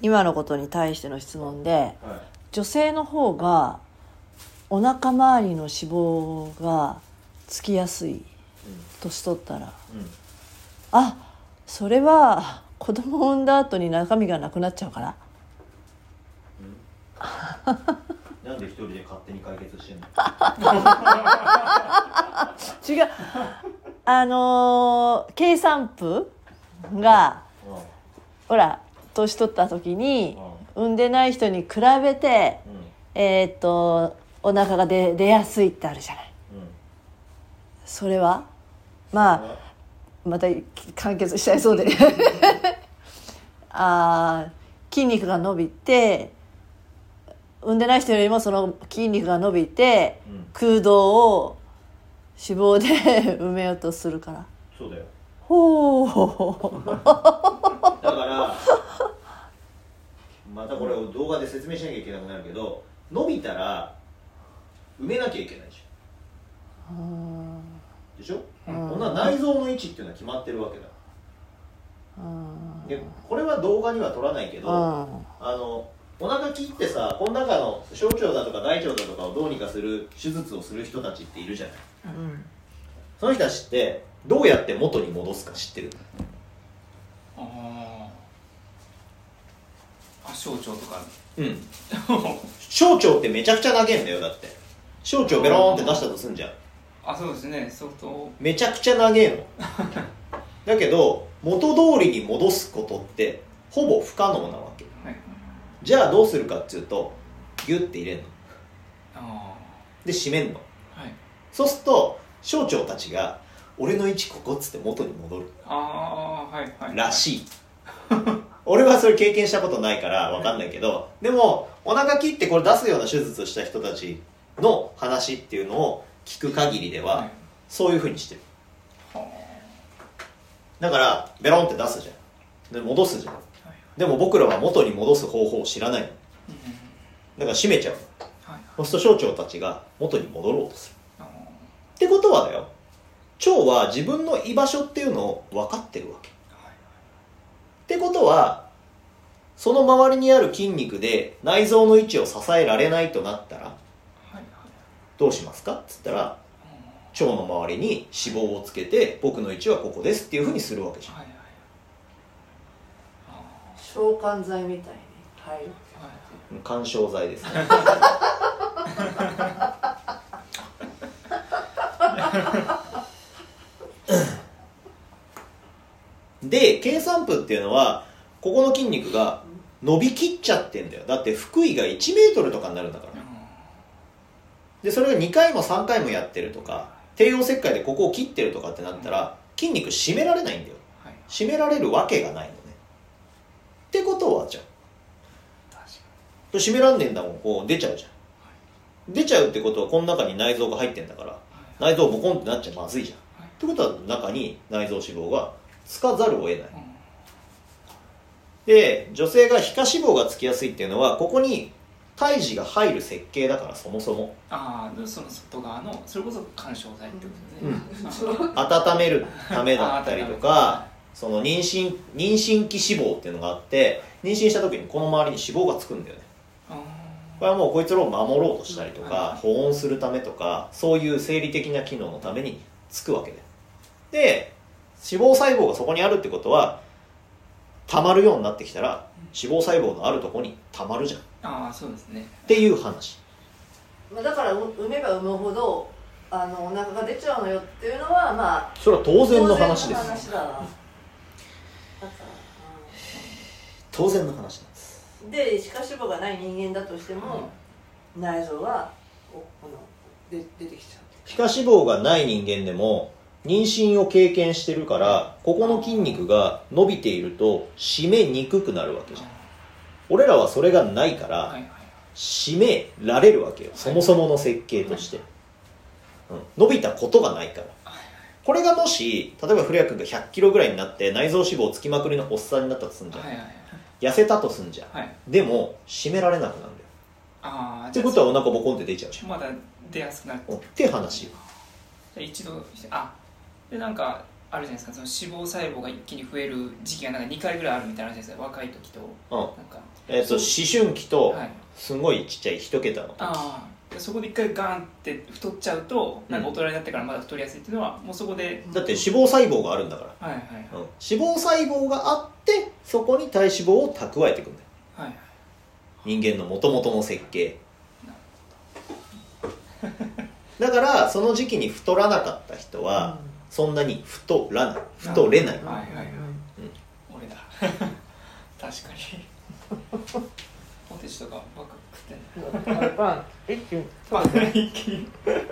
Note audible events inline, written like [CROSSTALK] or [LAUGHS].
今のことに対しての質問ではい。女性の方がお腹周りの脂肪がつきやすい年取ったらうん。うんあそれは子供を産んだ後に中身がなくなっちゃうから。なんで一人で勝手に解決してんの？[LAUGHS] 違う。あのー計算譜がほら年取った時に産んでない人に比べてうん。うんえーっとお腹が出出やすいってあるじゃない。それは？まあまた完結しちゃいそうで。[LAUGHS] あー筋肉が伸びて産んでない人よりもその筋肉が伸びてうん。空洞を脂肪で [LAUGHS] 埋めようとするから。そうだよ。ほう [LAUGHS] だからまたこれを動画で説明しなきゃいけなくなるけど伸びたら埋めなきゃいけないじゃんでしょ、うんこんな内臓の位置っていうのは決まってるわけだ。うんでこれは動画には撮らないけど、うん。あのお腹切ってさこの中の小腸だとか大腸だとかをどうにかする手術をする人たちっているじゃない。うん。その人たちってどうやって元に戻すか知ってるあーあ小腸とかうん。[LAUGHS] 小腸ってめちゃくちゃ投げんだよだって。小腸ベローンって出したとすんじゃん。あそうですね。ソフトめちゃくちゃ長えの。[LAUGHS] だけど元通りに戻すことってほぼ不可能なわけ。はい。じゃあどうするかっていうとギュッて入れるの。あで締めんの。あはい。そうすると小腸たちが俺の位置ここっつって元に戻る。ああはいはい。らしい [LAUGHS] 俺はそれ経験したことないから分かんないけどでもお腹切ってこれ出すような手術をした人たちの話っていうのを聞く限りでははい。そういうふうにしてる。はだからベロンって出すじゃん。で戻すじゃん。でも僕らは元に戻す方法を知らない。のだうんから閉めちゃう。はいそうすると小腸たちが元に戻ろうとする。あってことはだよ。腸は自分の居場所っていうのを分かってるわけことはその周りにある筋肉で内臓の位置を支えられないとなったらどうしますか？っつったら腸の周りに脂肪をつけて僕の位置はここですっていうふうにするわけじゃん。はいはいあ召喚剤みたいに入る。ーはい。干渉剤ですねで計算符っていうのはここの筋肉が伸びきっちゃってんだよ。だって腹囲が1メートルとかになるんだから。でそれが2回も3回もやってるとか帝王切開でここを切ってるとかってなったら筋肉締められないんだよ。はい。締められるわけがないのね。ってことはじゃあ締めらんねえんだもん。こう出ちゃうじゃん。出ちゃうってことはこの中に内臓が入ってんだから内臓ボコンってなっちゃまずいじゃん。はい。ってことは中に内臓脂肪がつかざるを得ない。うんで女性が皮下脂肪がつきやすいっていうのはここに胎児が入る設計だからそもそも。ああでその外側のそれこそ干渉剤ってことね、あ温めるためだったりとかその妊娠妊娠期脂肪っていうのがあって妊娠した時にこの周りに脂肪がつくんだよね。あこれはもうこいつらを守ろうとしたりとうんか保温するためとかそういう生理的な機能のためにつくわけでで脂肪細胞がそこにあるってことは溜まるようになってきたら脂肪細胞のあるとこに溜まるじゃん。っああそうですね。ていう話。まあだからう産めば産むほどあのお腹が出ちゃうのよっていうのはまあそれは当然の話です。当然の話だなだから当然の話なんです。うんで皮下脂肪がない人間だとしても、内臓がおこので出てきちゃう。皮下脂肪がない人間でも妊娠を経験してるからここの筋肉が伸びていると締めにくくなるわけじゃん。俺らはそれがないから、締められるわけよ。そもそもの設計として、うん、伸びたことがないから。これがもし例えば古谷君が100キロぐらいになって内臓脂肪つきまくりのおっさんになったとすんじゃん、痩せたとすんじゃん。はい。でも締められなくなるんだよ。ああってことはお腹ボコンって出ちゃうじまだ出やすくなる。って話よ。じゃあ一度あでなんかあるじゃないですか。その脂肪細胞が一気に増える時期がなんか2回ぐらいあるみたいな話ですよ。若い時と。うん。なんか。えっ、と思春期とはい。すごいちっちゃい一桁の時、ああ。そこで一回ガーンって太っちゃうとなんか大人になってからまだ太りやすいっていうのはもうそこでだって脂肪細胞があるんだから、はいはいうん、脂肪細胞があってそこに体脂肪を蓄えていくんだよ。はいはい。人間のもともとの設計。だからその時期に太らなかった人はそんなに太らない太れない。はいはいはい。俺だ。[LAUGHS] 確かに。ポテチとかばっか食ってんだパンパン一気に。パン一気に